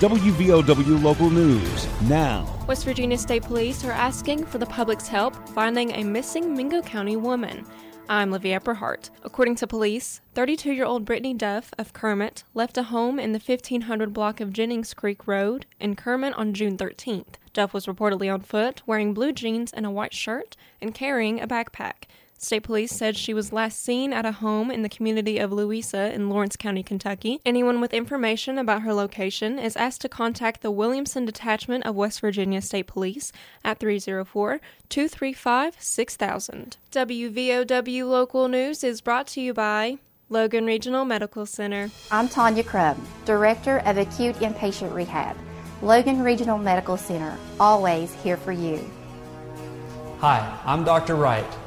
WVOW Local News now. West Virginia State Police are asking for the public's help finding a missing Mingo County woman. I'm Livia Eberhart. According to police, 32 year old Brittany Duff of Kermit left a home in the 1500 block of Jennings Creek Road in Kermit on June 13th. Duff was reportedly on foot, wearing blue jeans and a white shirt, and carrying a backpack. State police said she was last seen at a home in the community of Louisa in Lawrence County, Kentucky. Anyone with information about her location is asked to contact the Williamson Detachment of West Virginia State Police at 304 235 6000. WVOW Local News is brought to you by Logan Regional Medical Center. I'm Tanya Crum, Director of Acute Inpatient Rehab. Logan Regional Medical Center, always here for you. Hi, I'm Dr. Wright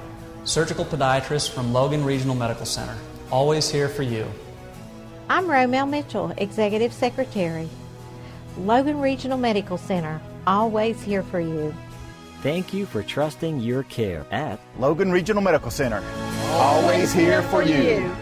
surgical podiatrist from Logan Regional Medical Center. Always here for you. I'm Romel Mitchell, Executive Secretary. Logan Regional Medical Center, always here for you. Thank you for trusting your care at Logan Regional Medical Center. Always here for you.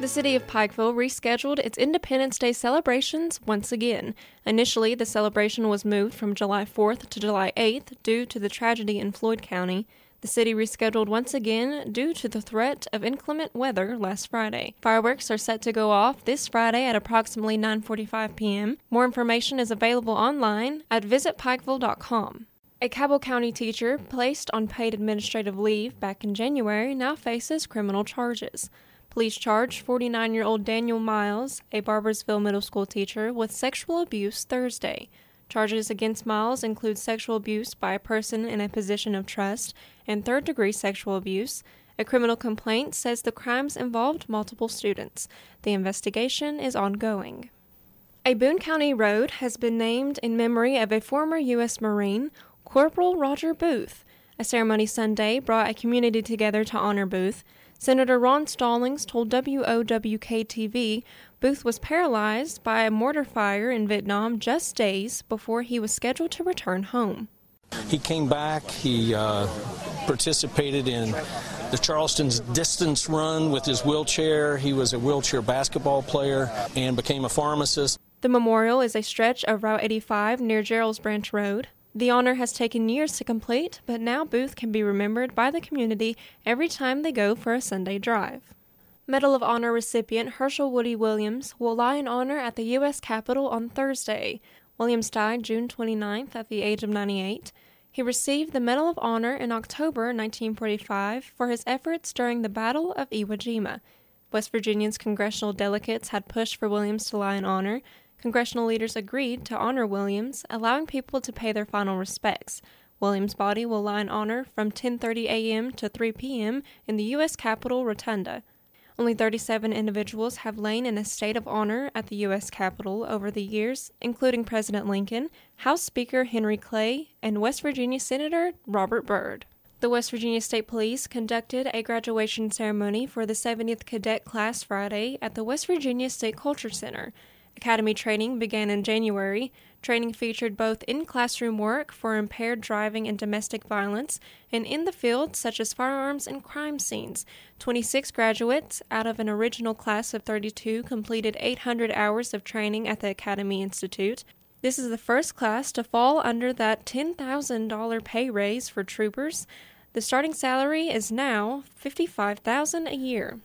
The city of Pikeville rescheduled its Independence Day celebrations once again. Initially, the celebration was moved from July 4th to July 8th due to the tragedy in Floyd County. The city rescheduled once again due to the threat of inclement weather last Friday. Fireworks are set to go off this Friday at approximately 9:45 p.m. More information is available online at visitpikeville.com. A Cabell County teacher placed on paid administrative leave back in January now faces criminal charges. Police charged 49 year old Daniel Miles, a Barboursville middle school teacher, with sexual abuse Thursday. Charges against Miles include sexual abuse by a person in a position of trust and third degree sexual abuse. A criminal complaint says the crimes involved multiple students. The investigation is ongoing. A Boone County road has been named in memory of a former U.S. Marine, Corporal Roger Booth. A ceremony Sunday brought a community together to honor Booth. Senator Ron Stollings told WOWK TV Booth was paralyzed by a mortar fire in Vietnam just days before he was scheduled to return home. He came back, he uh, participated in the Charleston's distance run with his wheelchair. He was a wheelchair basketball player and became a pharmacist. The memorial is a stretch of Route 85 near Gerald's Branch Road. The honor has taken years to complete, but now Booth can be remembered by the community every time they go for a Sunday drive. Medal of Honor recipient Hershel Woody Williams will lie in honor at the U.S. Capitol on Thursday. Williams died June 29th at the age of 98. He received the Medal of Honor in October 1945 for his efforts during the Battle of Iwo Jima. West Virginia's congressional delegates had pushed for Williams to lie in honor. Congressional leaders agreed to honor Williams, allowing people to pay their final respects. Williams' body will lie in honor from 10:30 a.m. to 3 p.m. in the U.S. Capitol Rotunda. Only 37 individuals have lain in a state of honor at the U.S. Capitol over the years, including President Lincoln, House Speaker Henry Clay, and West Virginia Senator Robert Byrd. The West Virginia State Police conducted a graduation ceremony for the 70th Cadet Class Friday at the West Virginia State Culture Center. Academy training began in January. Training featured both in classroom work for impaired driving and domestic violence and in the field, such as firearms and crime scenes. 26 graduates out of an original class of 32 completed 800 hours of training at the Academy Institute. This is the first class to fall under that $10,000 pay raise for troopers. The starting salary is now $55,000 a year.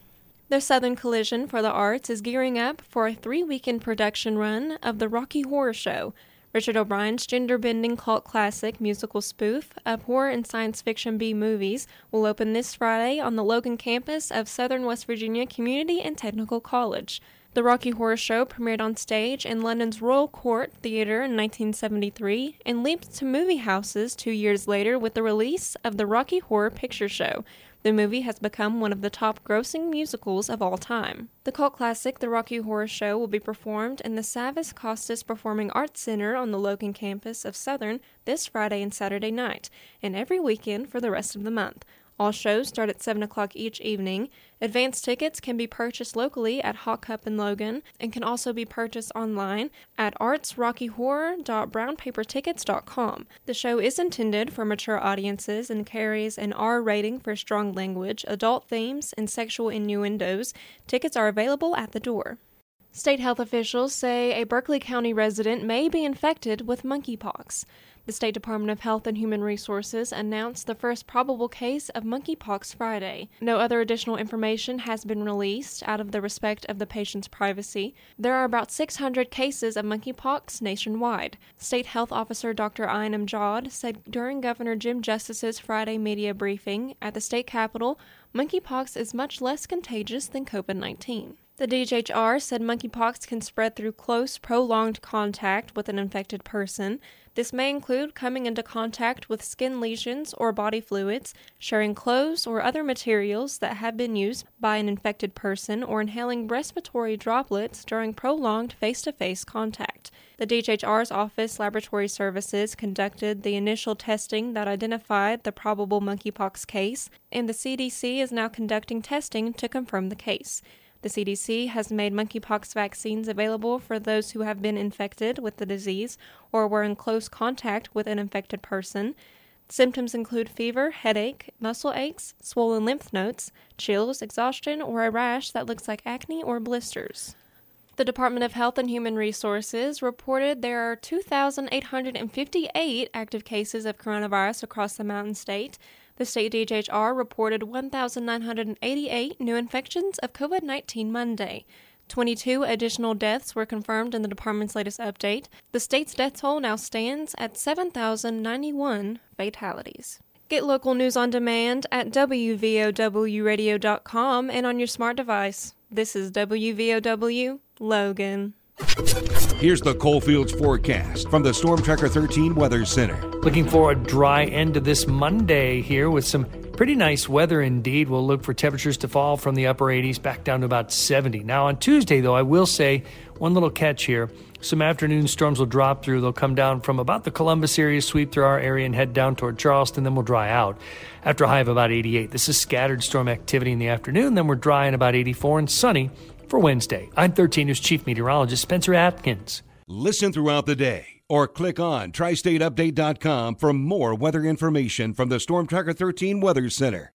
The Southern Coalition for the Arts is gearing up for a three weekend production run of The Rocky Horror Show. Richard O'Brien's gender bending cult classic musical spoof of horror and science fiction B movies will open this Friday on the Logan campus of Southern West Virginia Community and Technical College. The Rocky Horror Show premiered on stage in London's Royal Court Theatre in 1973 and leaped to movie houses two years later with the release of the Rocky Horror Picture Show, the movie has become one of the top grossing musicals of all time. The cult classic The Rocky Horror Show will be performed in the Savas Kostas Performing Arts Center on the Logan campus of Southern this Friday and Saturday night, and every weekend for the rest of the month. All shows start at 7 o'clock each evening. Advance tickets can be purchased locally at Hawk Cup in Logan and can also be purchased online at artsrockyhorror.brownpapertickets.com. The show is intended for mature audiences and carries an R rating for strong language, adult themes, and sexual innuendos. Tickets are available at the door. State health officials say a Berkeley County resident may be infected with monkeypox. The State Department of Health and Human Resources announced the first probable case of monkeypox Friday. No other additional information has been released out of the respect of the patient's privacy. There are about 600 cases of monkeypox nationwide. State Health Officer Dr. Ayne Amjad said during Governor Jim Justice's Friday media briefing at the state capitol, monkeypox is much less contagious than COVID 19. The DHR said monkeypox can spread through close, prolonged contact with an infected person. This may include coming into contact with skin lesions or body fluids, sharing clothes or other materials that have been used by an infected person, or inhaling respiratory droplets during prolonged face to face contact. The DHR's Office Laboratory Services conducted the initial testing that identified the probable monkeypox case, and the CDC is now conducting testing to confirm the case. The CDC has made monkeypox vaccines available for those who have been infected with the disease or were in close contact with an infected person. Symptoms include fever, headache, muscle aches, swollen lymph nodes, chills, exhaustion, or a rash that looks like acne or blisters. The Department of Health and Human Resources reported there are 2,858 active cases of coronavirus across the Mountain State. The state DHR reported 1,988 new infections of COVID 19 Monday. 22 additional deaths were confirmed in the department's latest update. The state's death toll now stands at 7,091 fatalities. Get local news on demand at WVOWradio.com and on your smart device. This is WVOW Logan. Here's the Coalfields forecast from the Storm Tracker 13 Weather Center. Looking for a dry end to this Monday here with some pretty nice weather indeed. We'll look for temperatures to fall from the upper 80s back down to about 70. Now, on Tuesday, though, I will say one little catch here. Some afternoon storms will drop through. They'll come down from about the Columbus area, sweep through our area, and head down toward Charleston, then we'll dry out after a high of about 88. This is scattered storm activity in the afternoon, then we're dry and about 84 and sunny for Wednesday. I'm 13 News Chief Meteorologist Spencer Atkins. Listen throughout the day or click on tristateupdate.com for more weather information from the Storm Tracker 13 Weather Center.